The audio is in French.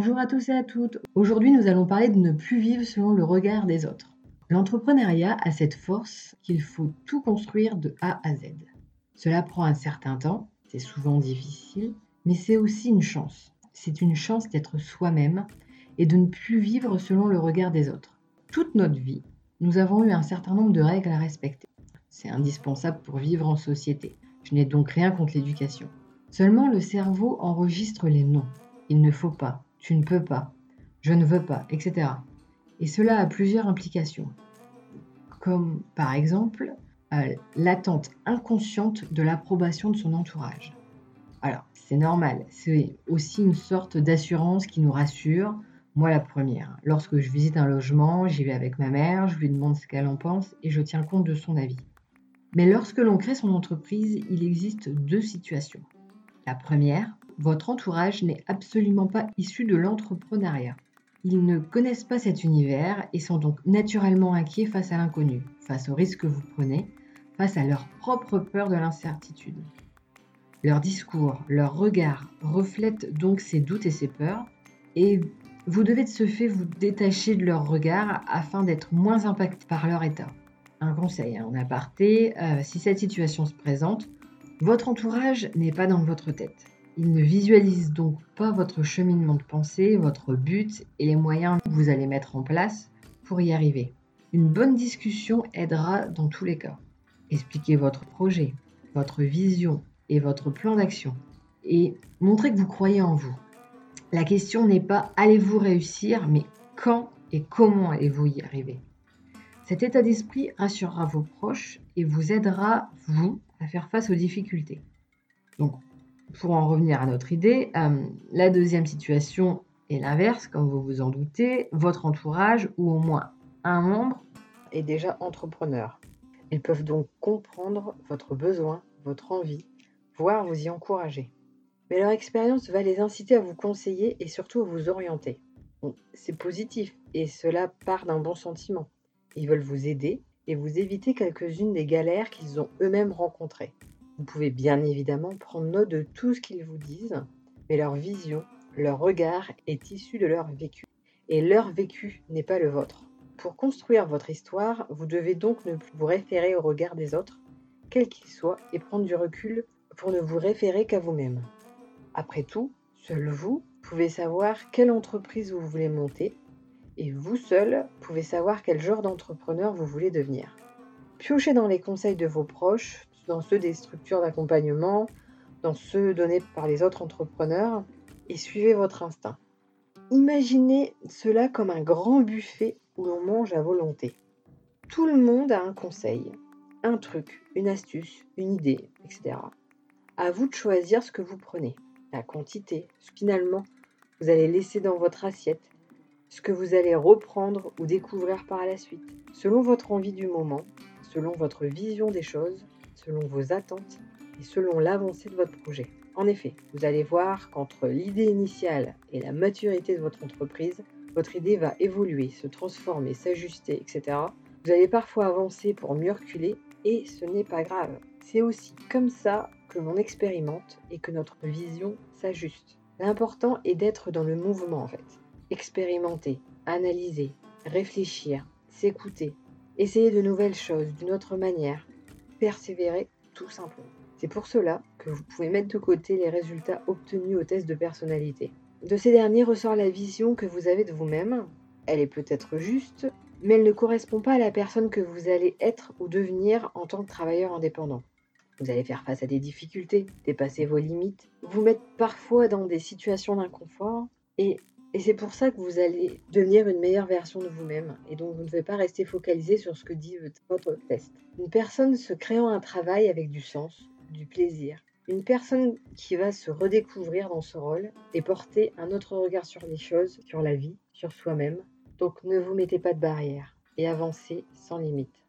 Bonjour à tous et à toutes. Aujourd'hui, nous allons parler de ne plus vivre selon le regard des autres. L'entrepreneuriat a cette force qu'il faut tout construire de A à Z. Cela prend un certain temps, c'est souvent difficile, mais c'est aussi une chance. C'est une chance d'être soi-même et de ne plus vivre selon le regard des autres. Toute notre vie, nous avons eu un certain nombre de règles à respecter. C'est indispensable pour vivre en société. Je n'ai donc rien contre l'éducation. Seulement le cerveau enregistre les noms. Il ne faut pas, tu ne peux pas, je ne veux pas, etc. Et cela a plusieurs implications. Comme par exemple euh, l'attente inconsciente de l'approbation de son entourage. Alors, c'est normal, c'est aussi une sorte d'assurance qui nous rassure. Moi, la première. Lorsque je visite un logement, j'y vais avec ma mère, je lui demande ce qu'elle en pense et je tiens compte de son avis. Mais lorsque l'on crée son entreprise, il existe deux situations. La première, votre entourage n'est absolument pas issu de l'entrepreneuriat. Ils ne connaissent pas cet univers et sont donc naturellement inquiets face à l'inconnu, face aux risques que vous prenez, face à leur propre peur de l'incertitude. Leur discours, leur regard reflètent donc ces doutes et ces peurs et vous devez de ce fait vous détacher de leur regard afin d'être moins impacté par leur état. Un conseil en aparté, euh, si cette situation se présente, votre entourage n'est pas dans votre tête. Il ne visualise donc pas votre cheminement de pensée, votre but et les moyens que vous allez mettre en place pour y arriver. Une bonne discussion aidera dans tous les cas. Expliquez votre projet, votre vision et votre plan d'action et montrez que vous croyez en vous. La question n'est pas allez-vous réussir, mais quand et comment allez-vous y arriver. Cet état d'esprit rassurera vos proches et vous aidera, vous, à faire face aux difficultés. Donc, pour en revenir à notre idée, euh, la deuxième situation est l'inverse, comme vous vous en doutez. Votre entourage, ou au moins un membre, est déjà entrepreneur. Ils peuvent donc comprendre votre besoin, votre envie, voire vous y encourager. Mais leur expérience va les inciter à vous conseiller et surtout à vous orienter. c'est positif et cela part d'un bon sentiment. Ils veulent vous aider et vous éviter quelques-unes des galères qu'ils ont eux-mêmes rencontrées. Vous pouvez bien évidemment prendre note de tout ce qu'ils vous disent, mais leur vision, leur regard est issu de leur vécu. Et leur vécu n'est pas le vôtre. Pour construire votre histoire, vous devez donc ne plus vous référer au regard des autres, quel qu'il soit, et prendre du recul pour ne vous référer qu'à vous-même. Après tout, seul vous pouvez savoir quelle entreprise vous voulez monter et vous seul pouvez savoir quel genre d'entrepreneur vous voulez devenir. Piochez dans les conseils de vos proches, dans ceux des structures d'accompagnement, dans ceux donnés par les autres entrepreneurs, et suivez votre instinct. Imaginez cela comme un grand buffet où l'on mange à volonté. Tout le monde a un conseil, un truc, une astuce, une idée, etc. À vous de choisir ce que vous prenez, la quantité, finalement vous allez laisser dans votre assiette, ce que vous allez reprendre ou découvrir par la suite, selon votre envie du moment, selon votre vision des choses, selon vos attentes et selon l'avancée de votre projet. En effet, vous allez voir qu'entre l'idée initiale et la maturité de votre entreprise, votre idée va évoluer, se transformer, s'ajuster, etc. Vous allez parfois avancer pour mieux reculer et ce n'est pas grave. C'est aussi comme ça que l'on expérimente et que notre vision s'ajuste. L'important est d'être dans le mouvement en fait expérimenter, analyser, réfléchir, s'écouter, essayer de nouvelles choses d'une autre manière, persévérer tout simplement. C'est pour cela que vous pouvez mettre de côté les résultats obtenus au test de personnalité. De ces derniers ressort la vision que vous avez de vous-même. Elle est peut-être juste, mais elle ne correspond pas à la personne que vous allez être ou devenir en tant que travailleur indépendant. Vous allez faire face à des difficultés, dépasser vos limites, vous mettre parfois dans des situations d'inconfort et et c'est pour ça que vous allez devenir une meilleure version de vous-même. Et donc, vous ne devez pas rester focalisé sur ce que dit votre test. Une personne se créant un travail avec du sens, du plaisir. Une personne qui va se redécouvrir dans ce rôle et porter un autre regard sur les choses, sur la vie, sur soi-même. Donc, ne vous mettez pas de barrières et avancez sans limite.